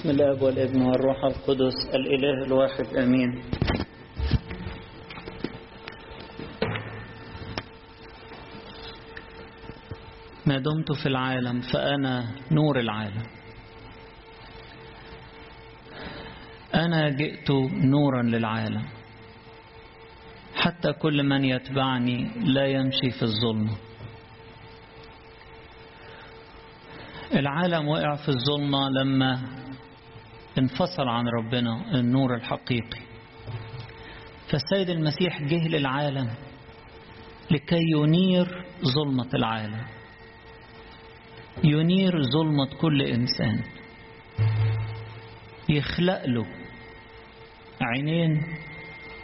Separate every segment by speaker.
Speaker 1: بسم الاب والابن والروح القدس الإله الواحد آمين. ما دمت في العالم فأنا نور العالم. أنا جئت نورا للعالم. حتى كل من يتبعني لا يمشي في الظلمه العالم وقع في الظلمة لما انفصل عن ربنا النور الحقيقي. فالسيد المسيح جه للعالم لكي ينير ظلمة العالم. ينير ظلمة كل إنسان. يخلق له عينين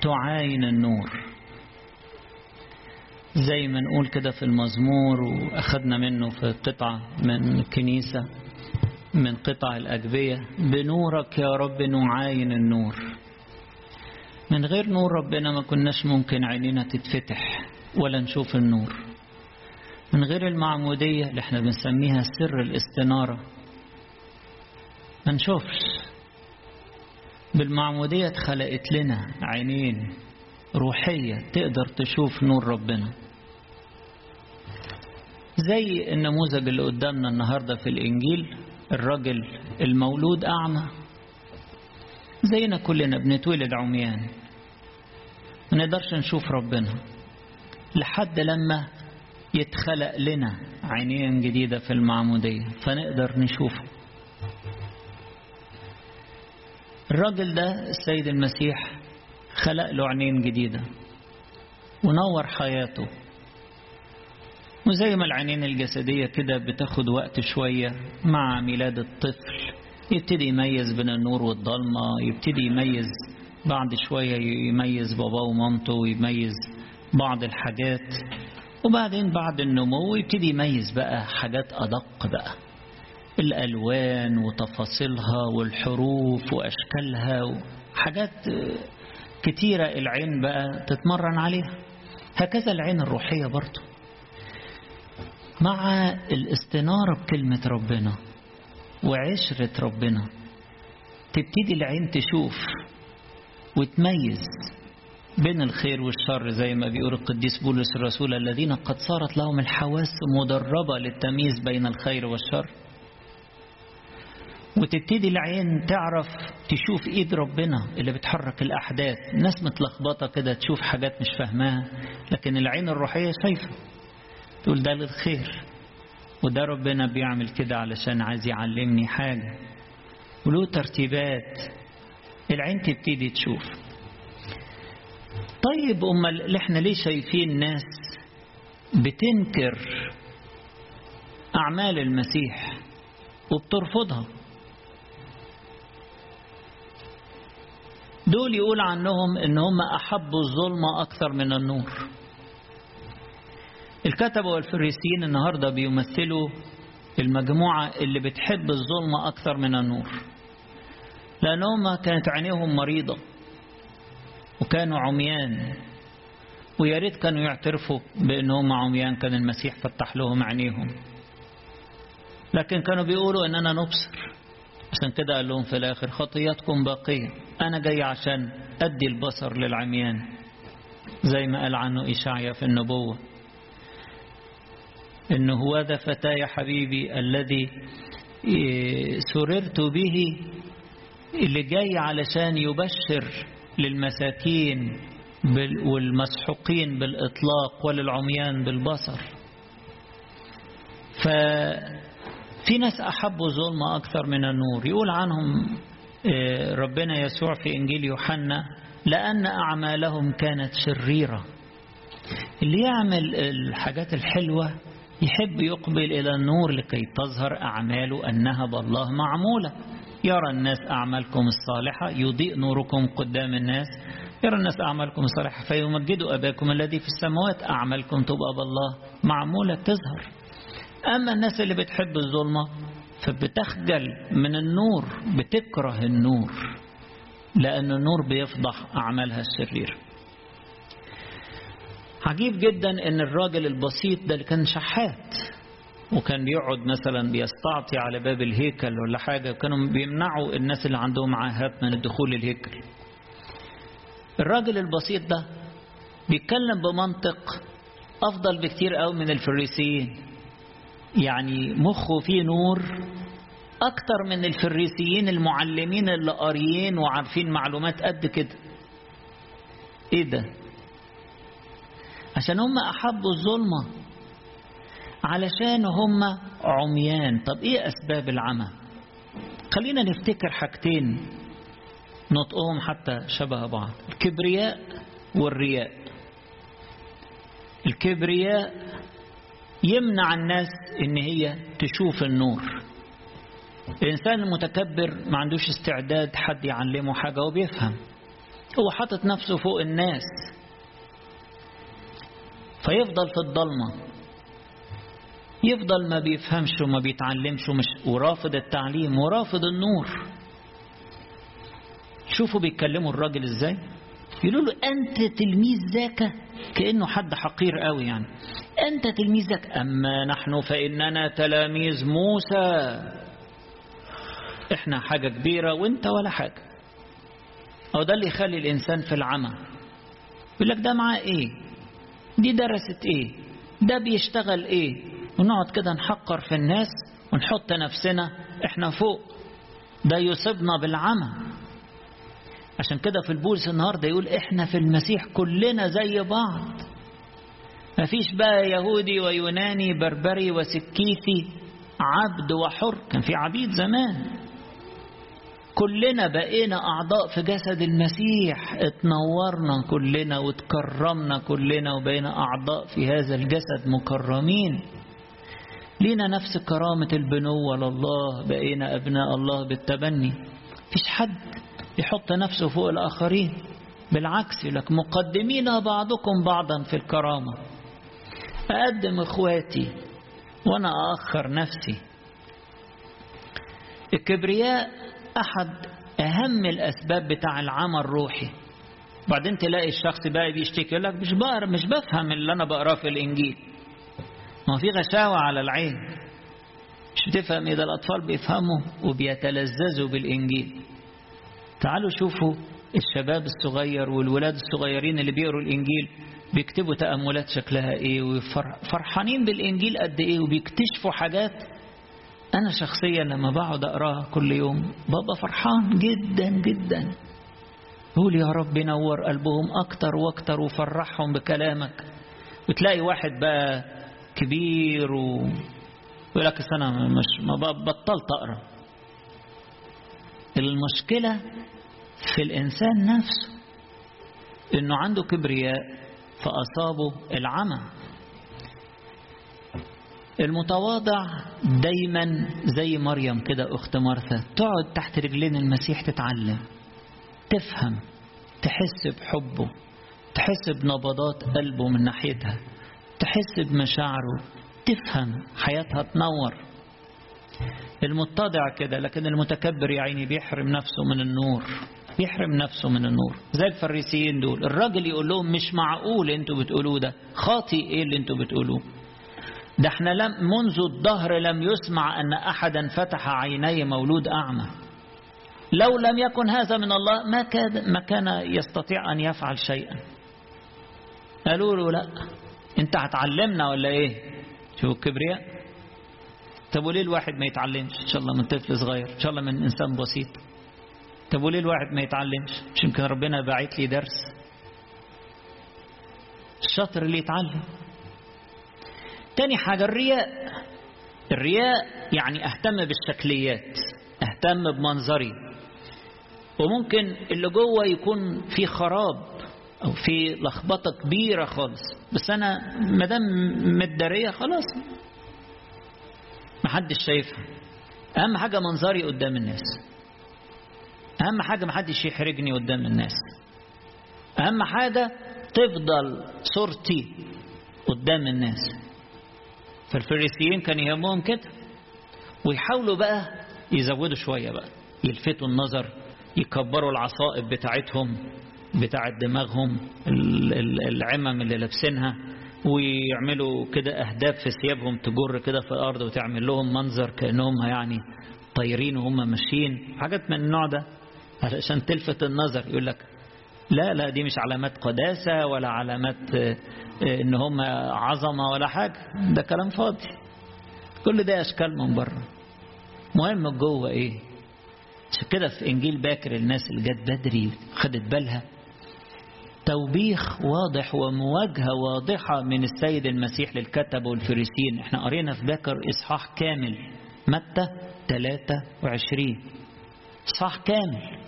Speaker 1: تعاين النور. زي ما نقول كده في المزمور وأخذنا منه في قطعة من الكنيسة من قطع الأجبية بنورك يا رب نعاين النور. من غير نور ربنا ما كناش ممكن عينينا تتفتح ولا نشوف النور. من غير المعمودية اللي إحنا بنسميها سر الاستنارة ما نشوفش. بالمعمودية اتخلقت لنا عينين روحية تقدر تشوف نور ربنا. زي النموذج اللي قدامنا النهاردة في الإنجيل الراجل المولود أعمى. زينا كلنا بنتولد عميان. ما نقدرش نشوف ربنا. لحد لما يتخلق لنا عينين جديدة في المعمودية. فنقدر نشوفه. الراجل ده السيد المسيح خلق له عينين جديدة. ونور حياته. وزي ما العينين الجسدية كده بتاخد وقت شوية مع ميلاد الطفل يبتدي يميز بين النور والضلمة يبتدي يميز بعد شوية يميز باباه ومامته ويميز بعض الحاجات وبعدين بعد النمو يبتدي يميز بقى حاجات أدق بقى. الألوان وتفاصيلها والحروف وأشكالها وحاجات كتيرة العين بقى تتمرن عليها. هكذا العين الروحية برضه مع الاستنارة بكلمة ربنا وعشرة ربنا. تبتدي العين تشوف وتميز بين الخير والشر زي ما بيقول القديس بولس الرسول الذين قد صارت لهم الحواس مدربة للتمييز بين الخير والشر. وتبتدي العين تعرف تشوف إيد ربنا اللي بتحرك الأحداث. الناس متلخبطة كده تشوف حاجات مش فاهماها لكن العين الروحية شايفة. تقول ده للخير وده ربنا بيعمل كده علشان عايز يعلمني حاجة. وله ترتيبات العين تبتدي تشوف. طيب اللي إحنا ليه شايفين ناس بتنكر أعمال المسيح وبترفضها؟ دول يقول عنهم إن هم أحبوا الظلمة أكثر من النور. الكتبة والفريسيين النهاردة بيمثلوا المجموعة اللي بتحب الظلمة أكثر من النور. لانهم كانت عينيهم مريضة وكانوا عميان ويا ريت كانوا يعترفوا بانهم عميان كان المسيح فتح لهم عينيهم. لكن كانوا بيقولوا إننا نبصر. عشان كده قال لهم في الآخر خطياتكم باقية. أنا جاي عشان أدي البصر للعميان زي ما قال عنه إشعيا في النبوة. إن هو ذا فتاي حبيبي الذي سررت به اللي جاي علشان يبشر للمساكين والمسحوقين بالإطلاق وللعميان بالبصر. ففي ناس أحبوا ظلمة أكثر من النور. يقول عنهم ربنا يسوع في إنجيل يوحنا لأن أعمالهم كانت شريرة. اللي يعمل الحاجات الحلوة يحب يقبل إلى النور لكي تظهر أعماله أنها بالله معمولة. يرى الناس أعمالكم الصالحة يضيء نوركم قدام الناس. يرى الناس أعمالكم الصالحة فيمجدوا أباكم الذي في السماوات. أعمالكم تبقى بالله معمولة تظهر. أما الناس اللي بتحب الظلمة فبتخجل من النور بتكره النور لأن النور بيفضح أعمالها الشريرة عجيب جدا إن الراجل البسيط ده اللي كان شحات وكان بيقعد مثلا بيستعطي على باب الهيكل ولا حاجة وكانوا بيمنعوا الناس اللي عندهم عاهات من الدخول الهيكل. الراجل البسيط ده بيتكلم بمنطق أفضل بكتير قوي من الفريسيين. يعني مخه فيه نور أكتر من الفريسيين المعلمين اللي قاريين وعارفين معلومات قد كده. إيه ده؟ عشان هم أحبوا الظلمة علشان هم عميان. طب إيه أسباب العمى؟ خلينا نفتكر حاجتين نطقهم حتى شبه بعض. الكبرياء والرياء. الكبرياء يمنع الناس إن هي تشوف النور. الإنسان المتكبر ما عندوش استعداد حد يعلمه حاجة وبيفهم. هو حاطط نفسه فوق الناس. فيفضل في الضلمة. يفضل ما بيفهمش وما بيتعلمش ومش ورافض التعليم ورافض النور. شوفوا بيتكلموا الراجل إزاي. يقولوا له أنت تلميذ ذاك؟ كأنه حد حقير قوي يعني. أنت تلميذ ذاك؟ أما نحن فإننا تلاميذ موسى. إحنا حاجة كبيرة وأنت ولا حاجة. أو ده اللي يخلي الإنسان في العمى. يقول لك ده معاه إيه؟ دي درست إيه؟ ده بيشتغل إيه؟ ونقعد كده نحقر في الناس ونحط نفسنا إحنا فوق. ده يصيبنا بالعمى. عشان كده في البولس النهاردة يقول إحنا في المسيح كلنا زي بعض. مفيش بقى يهودي ويوناني بربري وسكيثي عبد وحر. كان في عبيد زمان. كلنا بقينا أعضاء في جسد المسيح. اتنورنا كلنا وتكرمنا كلنا وبقينا أعضاء في هذا الجسد مكرمين. لينا نفس كرامة البنوة لله. بقينا أبناء الله بالتبني. فيش حد يحط نفسه فوق الآخرين. بالعكس لك مقدمين بعضكم بعضا في الكرامة. أقدم إخواتي وأنا أأخر نفسي. الكبرياء أحد أهم الأسباب بتاع العمى الروحي. بعدين تلاقي الشخص بقى بيشتكي يقول لك مش بقرا مش بفهم اللي أنا بقراه في الإنجيل. ما في غشاوة على العين. مش بتفهم إذا الأطفال بيفهموا وبيتلذذوا بالإنجيل. تعالوا شوفوا الشباب الصغير والولاد الصغيرين اللي بيقروا الإنجيل بيكتبوا تأملات شكلها إيه وفرحانين بالإنجيل قد إيه وبيكتشفوا حاجات أنا شخصيا لما بقعد أقراها كل يوم بابا فرحان جدا جدا. قول يا رب نور قلبهم أكتر وأكتر وفرحهم بكلامك. وتلاقي واحد بقى كبير و يقول لك أنا مش ما بطلت أقرأ. المشكلة في الإنسان نفسه إنه عنده كبرياء فأصابه العمى. المتواضع دايما زي مريم كده أخت مرثا تقعد تحت رجلين المسيح تتعلم تفهم تحس بحبه تحس بنبضات قلبه من ناحيتها تحس بمشاعره تفهم حياتها تنور. المتضع كده لكن المتكبر يا عيني بيحرم نفسه من النور بيحرم نفسه من النور. زي الفريسيين دول الراجل يقول لهم مش معقول أنتوا بتقولوه ده خاطئ إيه اللي أنتوا بتقولوه؟ ده إحنا لم منذ الدهر لم يسمع أن أحدا فتح عيني مولود أعمى. لو لم يكن هذا من الله ما كان ما كان يستطيع أن يفعل شيئا. قالوا له لا أنت هتعلمنا ولا إيه؟ شوف الكبرياء طب وليه الواحد ما يتعلمش؟ إن شاء الله من طفل صغير إن شاء الله من إنسان بسيط. طب وليه الواحد ما يتعلمش؟ مش يمكن ربنا باعت لي درس. الشاطر اللي يتعلم. تاني حاجة الرياء. الرياء يعني أهتم بالشكليات أهتم بمنظري. وممكن اللي جوه يكون في خراب أو في لخبطة كبيرة خالص. بس أنا ما دام متداريه خلاص. محدش شايفها. أهم حاجة منظري قدام الناس. أهم حاجة محدش يحرجني قدام الناس. أهم حاجة تفضل صورتي قدام الناس. فالفريسيين كان يهمهم كده. ويحاولوا بقى يزودوا شوية بقى يلفتوا النظر يكبروا العصائب بتاعتهم بتاعت دماغهم العمم اللي لابسينها ويعملوا كده أهداف في ثيابهم تجر كده في الأرض وتعمل لهم منظر كأنهم يعني طايرين وهم ماشيين. حاجات من النوع ده علشان تلفت النظر يقول لك لا لا دي مش علامات قداسة ولا علامات إن هم عظمة ولا حاجة. ده كلام فاضي. كل ده أشكال من بره. مهم جوه إيه؟ عشان كده في إنجيل باكر الناس اللي جت بدري خدت بالها. توبيخ واضح ومواجهة واضحة من السيد المسيح للكتب والفريسين إحنا قرينا في باكر إصحاح كامل. متى؟ 23 إصحاح كامل.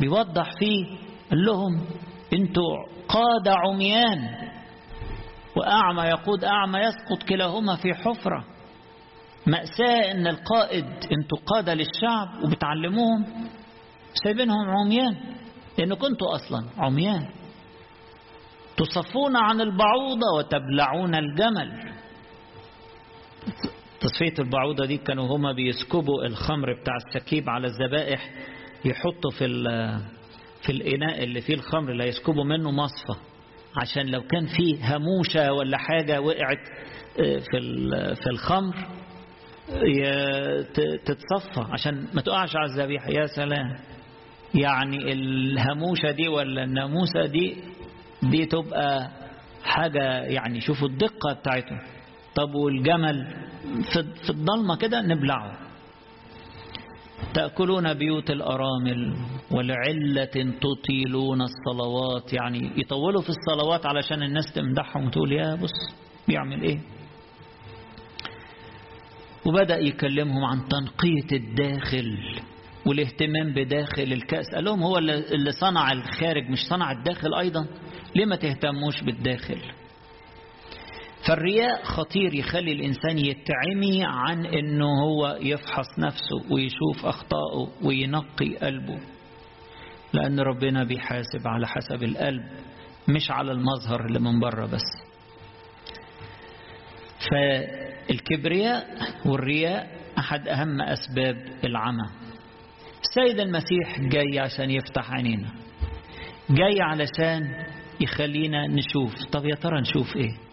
Speaker 1: بيوضح فيه قال لهم أنتوا قاد عميان وأعمى يقود أعمى يسقط كلاهما في حفرة. مأساة إن القائد أنتوا قادة للشعب وبتعلموهم سايبينهم عميان لأن كنتوا أصلا عميان. تصفون عن البعوضة وتبلعون الجمل. تصفية البعوضة دي كانوا هما بيسكبوا الخمر بتاع السكيب على الذبائح يحطوا في في الإناء اللي فيه الخمر اللي يسكبوا منه مصفى. عشان لو كان فيه هموشة ولا حاجة وقعت في في الخمر تتصفى. عشان ما تقعش على الذبيحة. يا سلام. يعني الهموشة دي ولا الناموسة دي دي تبقى حاجة يعني شوفوا الدقة بتاعته طب والجمل في الضلمة كده نبلعه. تأكلون بيوت الأرامل ولعلة تطيلون الصلوات يعني يطولوا في الصلوات علشان الناس تمدحهم وتقول يا بص بيعمل إيه؟ وبدأ يكلمهم عن تنقية الداخل والاهتمام بداخل الكأس. قال لهم هو اللي صنع الخارج مش صنع الداخل أيضا؟ ليه ما تهتموش بالداخل؟ فالرياء خطير يخلي الإنسان يتعمي عن أنه هو يفحص نفسه ويشوف أخطائه وينقي قلبه. لأن ربنا بيحاسب على حسب القلب مش على المظهر اللي من بره بس. فالكبرياء والرياء أحد أهم أسباب العمى. السيد المسيح جاي عشان يفتح عينينا. جاي علشان يخلينا نشوف. طب يا ترى نشوف إيه؟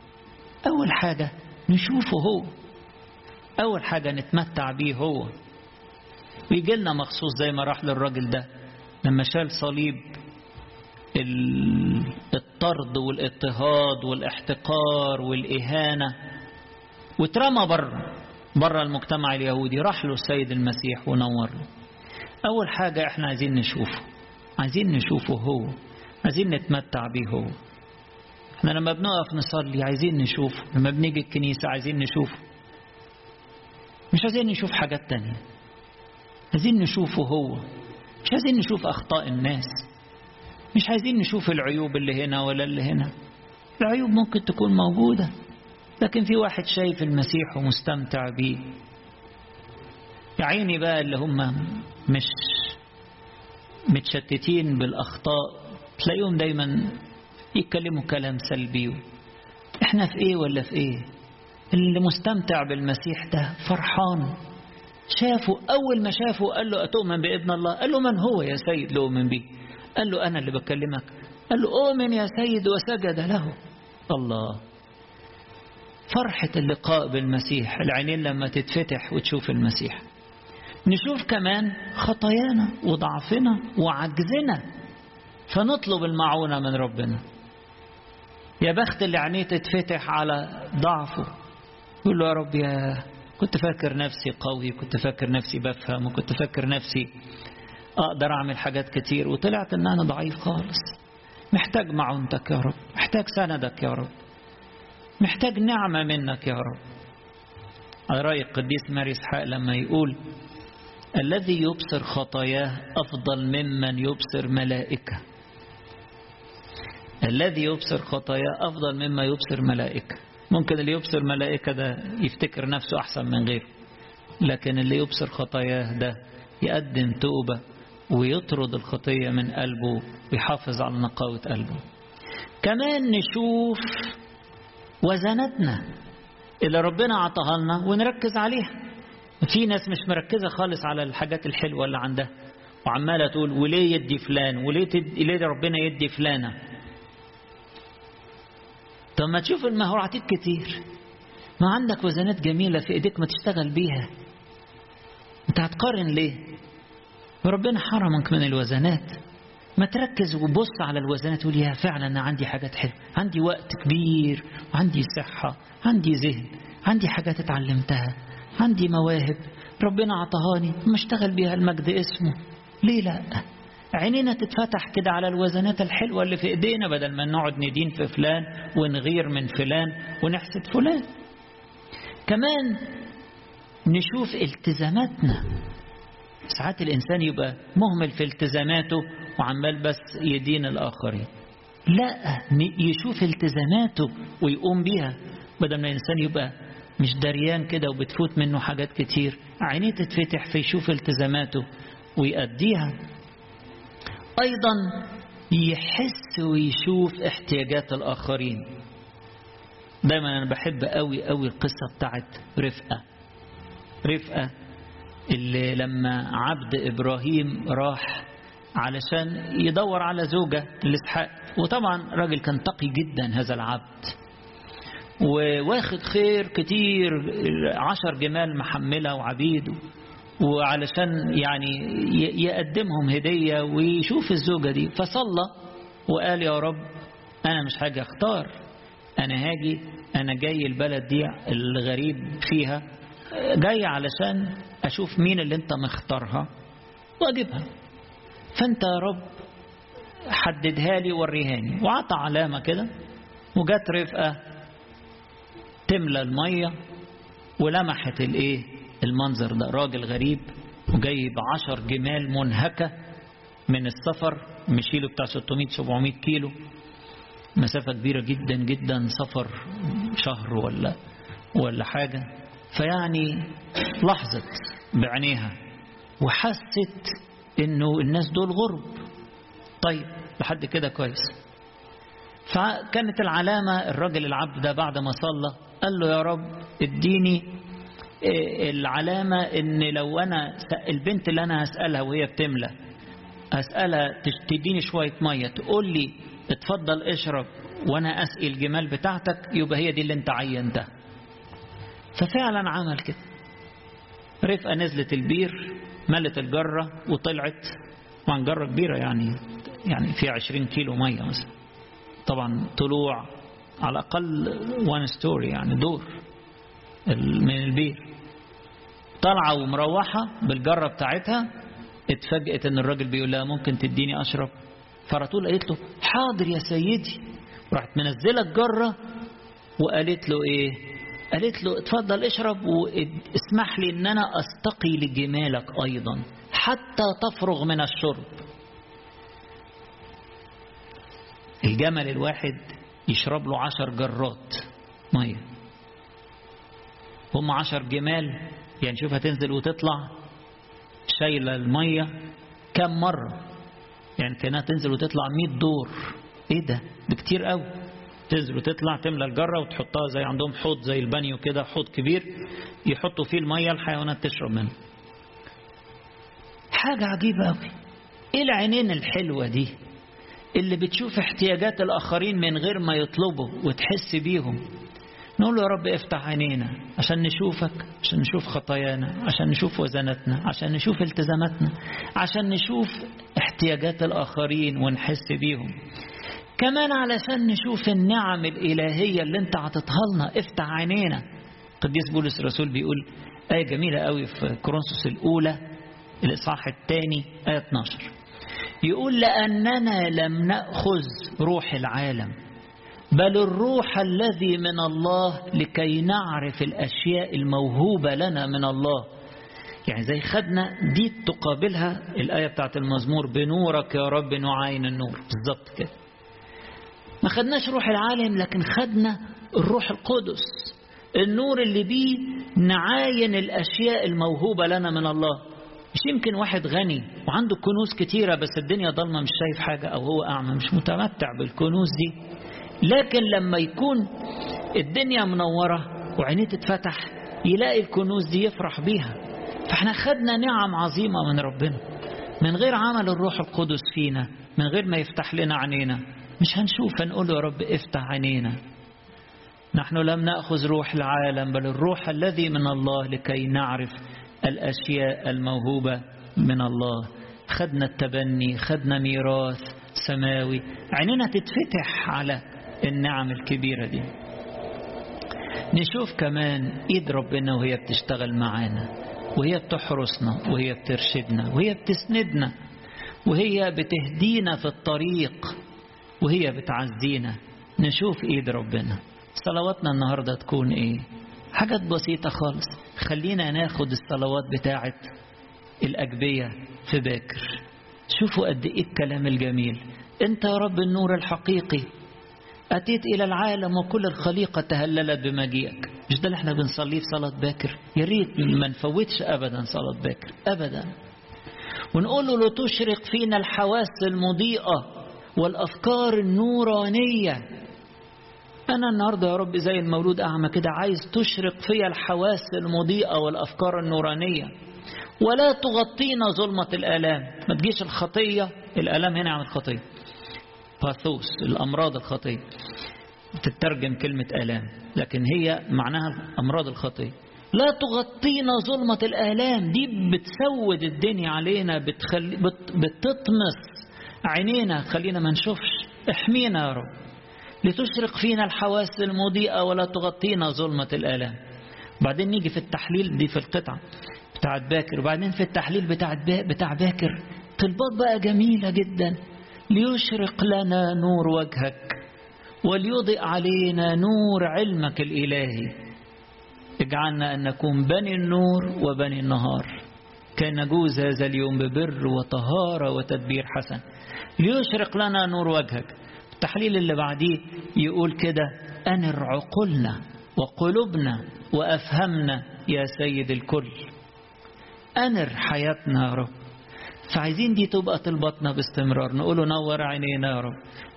Speaker 1: أول حاجة نشوفه هو. أول حاجة نتمتع بيه هو. ويجي لنا مخصوص زي ما راح للراجل ده لما شال صليب الطرد والاضطهاد والاحتقار والإهانة واترمى بره بره المجتمع اليهودي راح له السيد المسيح ونور. أول حاجة إحنا عايزين نشوفه عايزين نشوفه هو عايزين نتمتع بيه هو. إحنا لما بنقف نصلي عايزين نشوفه لما بنيجي الكنيسة عايزين نشوفه. مش عايزين نشوف حاجات تانية. عايزين نشوفه هو. مش عايزين نشوف أخطاء الناس. مش عايزين نشوف العيوب اللي هنا ولا اللي هنا. العيوب ممكن تكون موجودة لكن في واحد شايف المسيح ومستمتع بيه. يا عيني بقى اللي هم مش متشتتين بالأخطاء تلاقيهم دايما يتكلموا كلام سلبي إحنا في إيه ولا في إيه؟ اللي مستمتع بالمسيح ده فرحان. شافوا أول ما شافوا قال له أتؤمن بابن الله؟ قال له من هو يا سيد لأؤمن به قال له أنا اللي بكلمك. قال له أؤمن يا سيد وسجد له. الله. فرحة اللقاء بالمسيح العينين لما تتفتح وتشوف المسيح. نشوف كمان خطايانا وضعفنا وعجزنا فنطلب المعونة من ربنا. يا بخت اللي عينيه تتفتح على ضعفه. يقول له يا رب يا كنت فاكر نفسي قوي كنت فاكر نفسي بفهم وكنت فاكر نفسي أقدر أعمل حاجات كتير وطلعت أن أنا ضعيف خالص. محتاج معونتك يا رب محتاج سندك يا رب محتاج نعمة منك يا رب. على رأي القديس ماري إسحاق لما يقول الذي يبصر خطاياه أفضل ممن يبصر ملائكة. الذي يبصر خطاياه أفضل مما يبصر ملائكة. ممكن اللي يبصر ملائكة ده يفتكر نفسه أحسن من غيره لكن اللي يبصر خطاياه ده يقدم توبة ويطرد الخطية من قلبه ويحافظ على نقاوة قلبه. كمان نشوف وزنتنا اللي ربنا عطاها لنا ونركز عليها. في ناس مش مركزة خالص على الحاجات الحلوة اللي عندها وعمالة تقول وليه يدي فلان وليه, تد... ليه ربنا يدي فلانة؟ طب ما تشوف عطيك كتير. ما عندك وزنات جميلة في إيديك ما تشتغل بيها. أنت هتقارن ليه؟ وربنا حرمك من الوزنات. ما تركز وبص على الوزنات تقول يا فعلا أنا عندي حاجات حلوة. عندي وقت كبير وعندي صحة عندي ذهن عندي حاجات اتعلمتها عندي مواهب. ربنا عطهاني ما أشتغل بيها المجد اسمه. ليه لأ؟ عينينا تتفتح كده على الوزنات الحلوة اللي في إيدينا بدل ما نقعد ندين في فلان ونغير من فلان ونحسد فلان. كمان نشوف التزاماتنا. ساعات الإنسان يبقى مهمل في التزاماته وعمال بس يدين الآخرين. لا يشوف التزاماته ويقوم بيها بدل ما الإنسان يبقى مش دريان كده وبتفوت منه حاجات كتير. عينيه تتفتح فيشوف التزاماته ويأديها. أيضا يحس ويشوف احتياجات الآخرين. دايما أنا بحب قوي قوي القصة بتاعت رفقة. رفقة اللي لما عبد إبراهيم راح علشان يدور على زوجة لإسحاق وطبعا راجل كان تقي جدا هذا العبد. وواخد خير كتير عشر جمال محملة وعبيد. وعلشان يعني يقدمهم هدية ويشوف الزوجة دي. فصلى وقال يا رب أنا مش حاجة أختار. أنا هاجي أنا جاي البلد دي الغريب فيها جاي علشان أشوف مين اللي أنت مختارها وأجيبها. فأنت يا رب حددها لي وريهاني وعطى علامة كده وجت رفقة تملى المية ولمحت الإيه؟ المنظر ده. راجل غريب وجاي بعشر جمال منهكة من السفر مشيله بتاع 600-700 كيلو. مسافة كبيرة جدا جدا سفر شهر ولا ولا حاجة. فيعني لاحظت بعينيها وحست إنه الناس دول غرب. طيب لحد كده كويس. فكانت العلامة الراجل العبد ده بعد ما صلى قال له يا رب اديني العلامة إن لو أنا البنت اللي أنا هسألها وهي بتملى هسألها تديني شوية مية تقول لي اتفضل اشرب وأنا أسقي الجمال بتاعتك يبقى هي دي اللي أنت عينتها. ففعلا عمل كده. رفقة نزلت البير ملت الجرة وطلعت طبعا جرة كبيرة يعني يعني فيها 20 كيلو مية مثلا. طبعا طلوع على الأقل one story يعني دور من البير. طالعة ومروحة بالجرة بتاعتها اتفاجئت إن الراجل بيقول لها ممكن تديني أشرب؟ فرطول قالت له حاضر يا سيدي. راحت منزلة الجرة وقالت له إيه؟ قالت له اتفضل اشرب واسمح لي إن أنا أستقي لجمالك أيضا حتى تفرغ من الشرب. الجمل الواحد يشرب له عشر جرات مية. هم عشر جمال يعني شوف هتنزل وتطلع شايلة المية كم مرة؟ يعني كأنها تنزل وتطلع 100 دور. إيه ده؟ بكتير قوي. تنزل وتطلع تملى الجرة وتحطها زي عندهم حوض زي البانيو كده حوض كبير يحطوا فيه المية الحيوانات تشرب منه. حاجة عجيبة قوي. إيه العينين الحلوة دي؟ اللي بتشوف احتياجات الآخرين من غير ما يطلبوا وتحس بيهم. نقول يا رب افتح عينينا عشان نشوفك عشان نشوف خطايانا عشان نشوف وزناتنا عشان نشوف التزاماتنا عشان نشوف احتياجات الآخرين ونحس بيهم. كمان علشان نشوف النعم الإلهية اللي انت عطتها لنا. افتح عينينا. قديس بولس الرسول بيقول آية جميلة قوي في كورنثوس الأولى الإصحاح الثاني آية 12 يقول لأننا لم نأخذ روح العالم. بل الروح الذي من الله لكي نعرف الأشياء الموهوبة لنا من الله. يعني زي خدنا دي تقابلها الآية بتاعت المزمور بنورك يا رب نعاين النور. بالظبط كده. ما خدناش روح العالم لكن خدنا الروح القدس. النور اللي بيه نعاين الأشياء الموهوبة لنا من الله. مش يمكن واحد غني وعنده كنوز كتيرة بس الدنيا ضلمة مش شايف حاجة أو هو أعمى مش متمتع بالكنوز دي. لكن لما يكون الدنيا منورة وعينيه تتفتح يلاقي الكنوز دي يفرح بيها. فإحنا خدنا نعم عظيمة من ربنا. من غير عمل الروح القدس فينا من غير ما يفتح لنا عينينا. مش هنشوف هنقول يا رب افتح عينينا. نحن لم نأخذ روح العالم بل الروح الذي من الله لكي نعرف الأشياء الموهوبة من الله. خدنا التبني خدنا ميراث سماوي. عيننا تتفتح على النعم الكبيرة دي. نشوف كمان إيد ربنا وهي بتشتغل معانا وهي بتحرسنا وهي بترشدنا وهي بتسندنا وهي بتهدينا في الطريق وهي بتعزينا. نشوف إيد ربنا. صلواتنا النهاردة تكون إيه؟ حاجات بسيطة خالص. خلينا ناخد الصلوات بتاعت الأجبية في باكر شوفوا قد إيه الكلام الجميل. أنت يا رب النور الحقيقي. أتيت إلى العالم وكل الخليقة تهللت بمجيئك. مش ده اللي إحنا بنصليه في صلاة باكر يا ريت ما نفوتش أبدا صلاة باكر أبدا. ونقول له لتشرق فينا الحواس المضيئة والأفكار النورانية. أنا النهاردة يا رب زي المولود أعمى كده عايز تشرق فيا الحواس المضيئة والأفكار النورانية. ولا تغطينا ظلمة الآلام. ما تجيش الخطية. الآلام هنا عن الخطية باثوس الأمراض الخطية. تترجم كلمة آلام لكن هي معناها أمراض الخطية. لا تغطينا ظلمة الآلام دي بتسود الدنيا علينا بتخلي بت بتطمس عينينا خلينا ما نشوفش. احمينا يا رب. لتشرق فينا الحواس المضيئة ولا تغطينا ظلمة الآلام. بعدين نيجي في التحليل دي في القطعة بتاعت باكر. وبعدين في التحليل بتاعت بتاع باكر. طلبات بقى جميلة جدا. ليشرق لنا نور وجهك وليضئ علينا نور علمك الإلهي. اجعلنا أن نكون بني النور وبني النهار كي نجوز هذا اليوم ببر وطهارة وتدبير حسن. ليشرق لنا نور وجهك. التحليل اللي بعديه يقول كده أنر عقولنا وقلوبنا وأفهمنا يا سيد الكل. أنر حياتنا يا رب. فعايزين دي تبقى طلباتنا باستمرار. نقوله نور عينينا يا رب.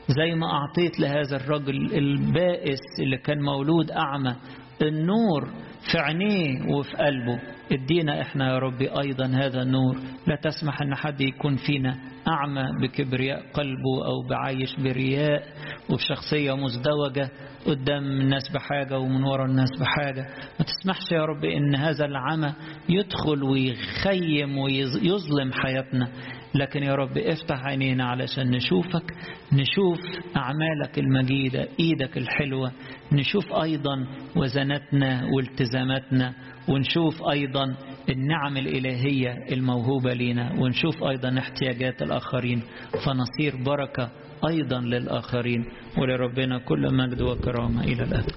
Speaker 1: زي ما أعطيت لهذا الرجل البائس اللي كان مولود أعمى النور في عينيه وفي قلبه. ادينا إحنا يا ربي أيضا هذا النور. لا تسمح أن حد يكون فينا أعمى بكبرياء قلبه أو بعايش برياء وبشخصيه مزدوجة قدام الناس بحاجة ومن ورا الناس بحاجة. ما تسمحش يا رب إن هذا العمى يدخل ويخيم ويظلم حياتنا. لكن يا رب افتح عينينا علشان نشوفك نشوف أعمالك المجيدة إيدك الحلوة نشوف أيضا وزنتنا والتزاماتنا ونشوف أيضا النعم الإلهية الموهوبة لنا ونشوف أيضا احتياجات الآخرين فنصير بركة أيضا للآخرين. ولربنا كل مجد وكرامة إلى الأبد.